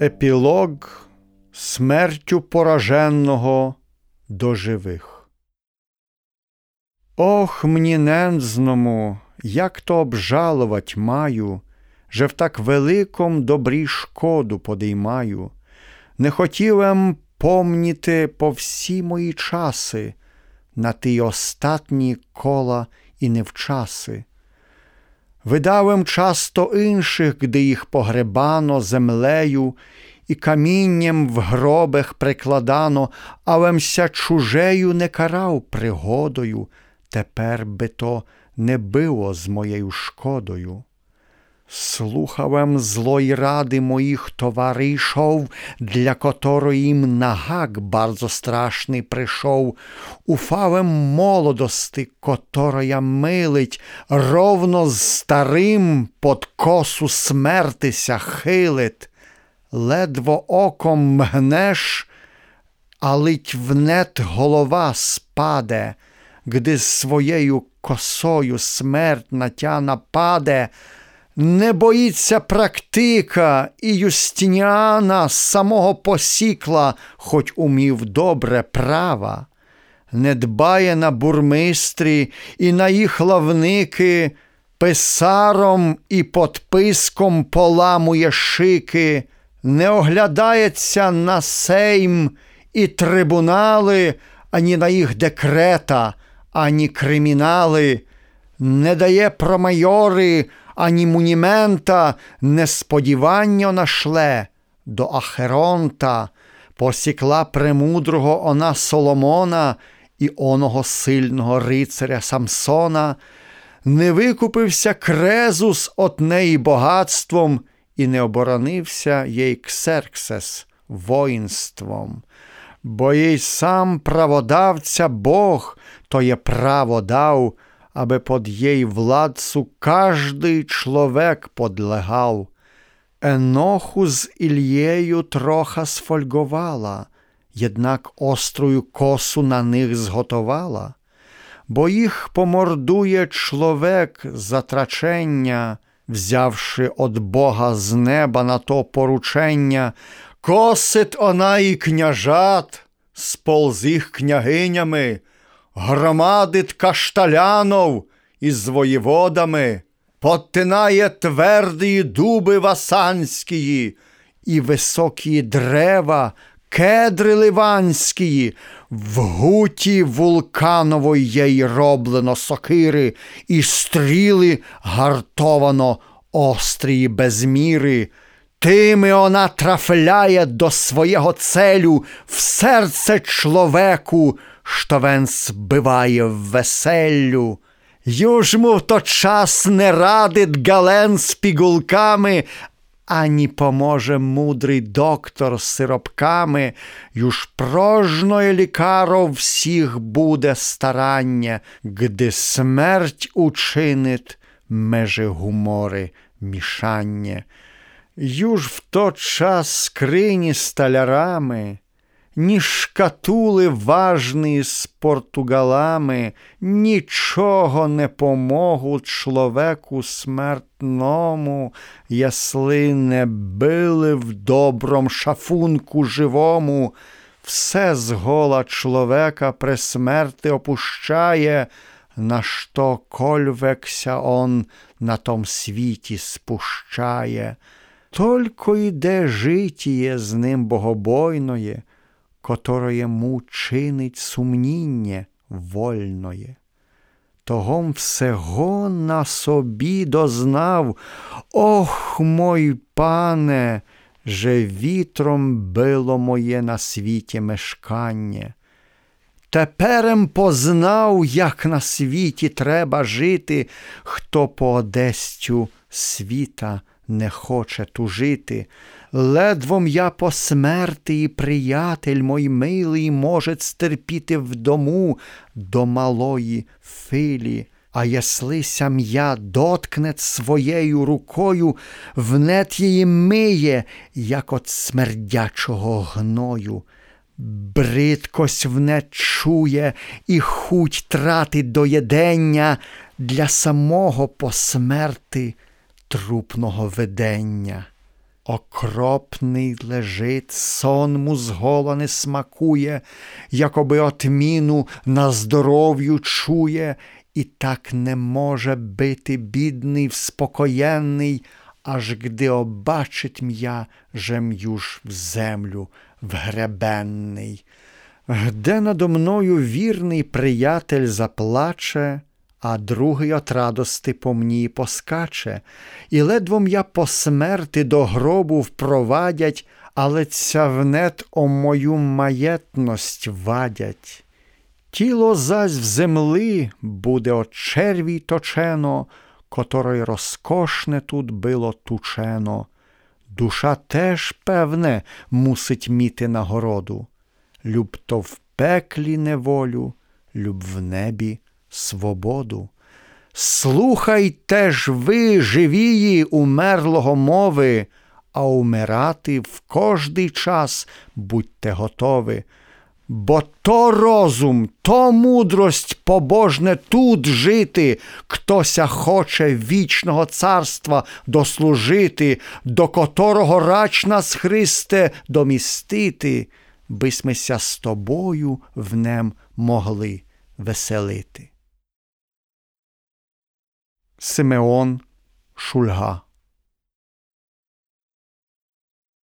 Епілог смертю пораженого до живих. Ох мені нензному, як то обжалувать маю, же в так великом добрі шкоду подіймаю. Не хотів ем помніти по всі мої часи на ті остатні кола і невчаси. Видавим часто інших, де їх погребано землею, і камінням в гробах прикладано, алемся чужею не карав пригодою, тепер би то не било з моєю шкодою. Слухавем злої ради моїх товаришов, для которої їм нагак bardzo страшний прийшов, уфавем молодости, которая милить, ровно з старим под косу смертися хилить, ледво оком мгнеш, а лить внет голова спаде, гди своєю косою смерть на тя нападе, не боїться практика і Юстиніана самого посікла, хоч умів добре права, не дбає на бурмистрі і на їх лавники, писаром і подписком поламує шики, не оглядається на сейм і трибунали, ані на їх декрета, ані кримінали, не дає промайори ані мунімента несподівання нашле до Ахеронта, посікла премудрого она Соломона і оного сильного рицаря Самсона, не викупився крезус от неї багатством і не оборонився їй Ксерксес воїнством. Бо їй сам праводавця Бог, то є право дав, aby pod jej władcu każdy człowiek podlegał. Enochu z Ilieju trochę sfolgowała, jednak ostrую kosu na nich zgotowała, bo ich pomorduje człowiek zatraczenia, wziawszy od Boga z neba na to poruczenia, kosить ona i kняжат, спол з їх княгинями, громадить кашталянов із воєводами, подтинає тверді дуби васанські і високі дерева, кедри ливанські, в гуті вулканової їй роблено сокири, і стріли гартовано острії без міри. Тими вона трафляє до свого целю в серце чоловіку, що вен збиває в веселлю. Юж му в то час не радить гален з пігулками, ані поможе мудрий доктор з сиропками, юж прожної лікаро всіх буде старання, гди смерть учинить межи гумори мішання. Юж в то час скрині столярами, ні шкатули важні з португалами, нічого не помогуть чоловіку смертному, ясли не били в добром шафунку живому, все з гола чоловіка при смерти опущає, на що кольвекся он на том світі спущає. Только йде житіє з ним богобойноє, которое йому чинить сумніння вольноє. Тогом всего на собі дознав, ох мой пане, же вітром било моє на світі мешкання. Теперем познав, як на світі треба жити, хто по одестю світа не хоче тужити. Ледвом я по смерти, і приятель мой милий може стерпіти в дому до малої филі. А ясли сям'я доткне своєю рукою, внет її миє, як от смердячого гною. Бридкось внет чує і хуть тратить до єдення для самого посмерти трупного видення. Окропний лежить, сон му з гола не смакує, якоби отміну на здоров'ю чує, і так не може бити бідний, вспокоєнний, аж гди обачить м'я, жем'ю ж в землю вгребенний. Де надо мною вірний приятель заплаче, а другий от радости по мені поскаче, і ледвом я по смерти до гробу впровадять, але цявнет о мою маєтність вадять. Тіло зась в земли буде от червій точено, которой розкошне тут було тучено. Душа теж, певне, мусить міти нагороду. Люб то в пеклі неволю, люб в небі свободу. Слухайте ж ви, живії, умерлого мови, а умирати в кожний час будьте готові. Бо то розум, то мудрость побожне тут жити, Хтося хоче вічного царства дослужити, до которого рач нас, Христе, домістити, бисмеся з тобою в нем могли веселити. Simeon Schulha.